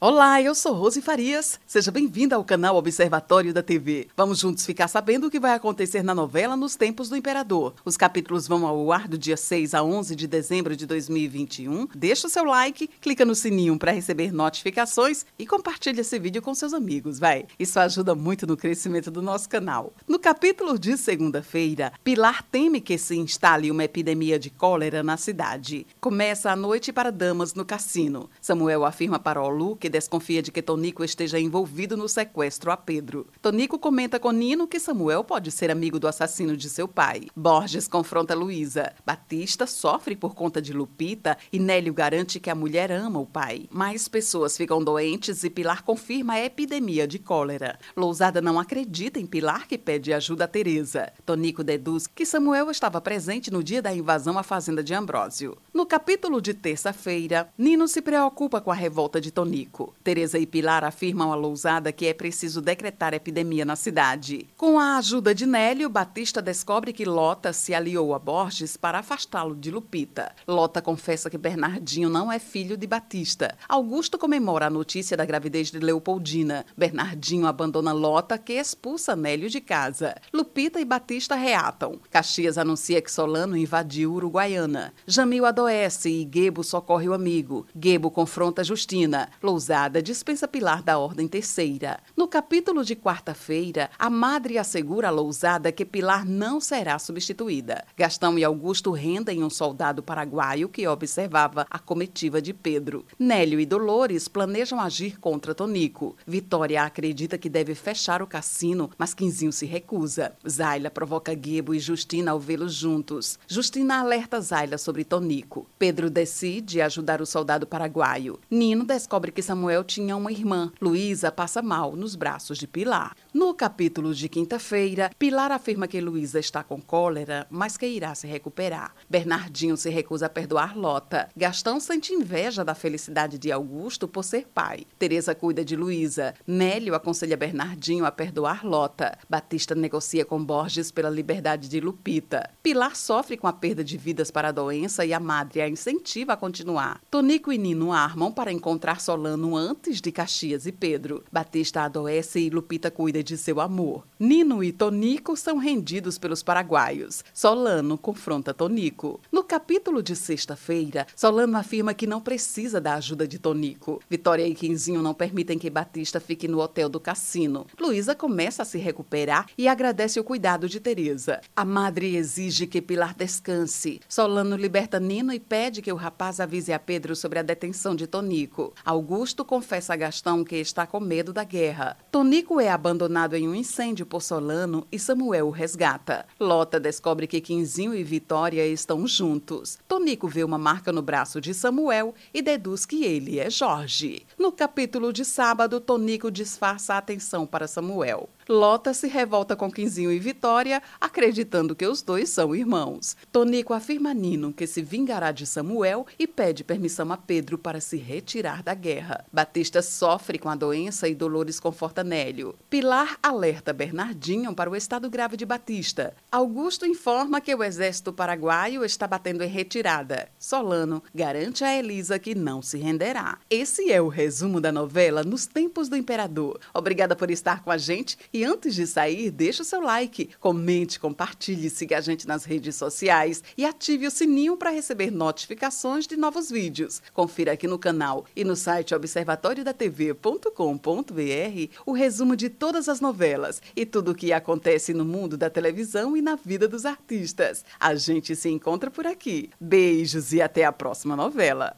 Olá, eu sou Rose Farias. Seja bem-vinda ao canal Observatório da TV. Vamos juntos ficar sabendo o que vai acontecer na novela Nos Tempos do Imperador. Os capítulos vão ao ar do dia 6 a 11 de dezembro de 2021. Deixa o seu like, clica no sininho para receber notificações e compartilha esse vídeo com seus amigos, vai. Isso ajuda muito no crescimento do nosso canal. No capítulo de segunda-feira, Pilar teme que se instale uma epidemia de cólera na cidade. Começa a noite para damas no cassino. Samuel afirma para Olu que que desconfia de que Tonico esteja envolvido no sequestro a Pedro. Tonico comenta com Nino que Samuel pode ser amigo do assassino de seu pai. Borges confronta Luísa. Batista sofre por conta de Lupita e Nélio garante que a mulher ama o pai. Mais pessoas ficam doentes e Pilar confirma a epidemia de cólera. Lousada não acredita em Pilar que pede ajuda a Teresa. Tonico deduz que Samuel estava presente no dia da invasão à fazenda de Ambrósio. No capítulo de terça-feira, Nino se preocupa com a revolta de Tonico. Teresa e Pilar afirmam a Lousada que é preciso decretar epidemia na cidade. Com a ajuda de Nélio, Batista descobre que Lota se aliou a Borges para afastá-lo de Lupita. Lota confessa que Bernardinho não é filho de Batista. Augusto comemora a notícia da gravidez de Leopoldina. Bernardinho abandona Lota, que expulsa Nélio de casa. Lupita e Batista reatam. Caxias anuncia que Solano invadiu Uruguaiana. Jamil adoece e Gebo socorre o amigo. Gebo confronta Justina. Lousada acusada dispensa Pilar da Ordem Terceira. No capítulo de quarta-feira, a madre assegura a Lousada que Pilar não será substituída. Gastão e Augusto rendem um soldado paraguaio que observava a comitiva de Pedro. Nélio e Dolores planejam agir contra Tonico. Vitória acredita que deve fechar o cassino, mas Quinzinho se recusa. Zaila provoca Gebo e Justina ao vê-los juntos. Justina alerta Zaila sobre Tonico. Pedro decide ajudar o soldado paraguaio. Nino descobre que Samuel tinha uma irmã. Luísa passa mal nos braços de Pilar. No capítulo de quinta-feira, Pilar afirma que Luísa está com cólera, mas que irá se recuperar. Bernardinho se recusa a perdoar Lota. Gastão sente inveja da felicidade de Augusto por ser pai. Teresa cuida de Luísa. Nélio aconselha Bernardinho a perdoar Lota. Batista negocia com Borges pela liberdade de Lupita. Pilar sofre com a perda de vidas para a doença e a madre a incentiva a continuar. Tonico e Nino armam para encontrar Solano antes de Caxias e Pedro. Batista adoece e Lupita cuida de seu amor. Nino e Tonico são rendidos pelos paraguaios. Solano confronta Tonico. No capítulo de sexta-feira, Solano afirma que não precisa da ajuda de Tonico. Vitória e Quinzinho não permitem que Batista fique no hotel do cassino. Luísa começa a se recuperar e agradece o cuidado de Teresa. A madre exige que Pilar descanse. Solano liberta Nino e pede que o rapaz avise a Pedro sobre a detenção de Tonico. Augusto Confessa a Gastão que está com medo da guerra. Tonico é abandonado em um incêndio por Solano e Samuel o resgata. Lota descobre que Quinzinho e Vitória estão juntos. Tonico vê uma marca no braço de Samuel e deduz que ele é Jorge. No capítulo de sábado, Tonico disfarça a atenção para Samuel. Lota se revolta com Quinzinho e Vitória, acreditando que os dois são irmãos. Tonico afirma a Nino que se vingará de Samuel e pede permissão a Pedro para se retirar da guerra. Batista sofre com a doença e Dolores conforta Nélio. Pilar alerta Bernardinho para o estado grave de Batista. Augusto informa que o exército paraguaio está batendo em retirada. Solano garante a Elisa que não se renderá. Esse é o resumo da novela Nos Tempos do Imperador. Obrigada por estar com a gente e antes de sair, deixe o seu like, comente, compartilhe, siga a gente nas redes sociais e ative o sininho para receber notificações de novos vídeos. Confira aqui no canal e no site observatoriodatv.com.br o resumo de todas as novelas e tudo o que acontece no mundo da televisão e na vida dos artistas. A gente se encontra por aqui. Beijos e até a próxima novela.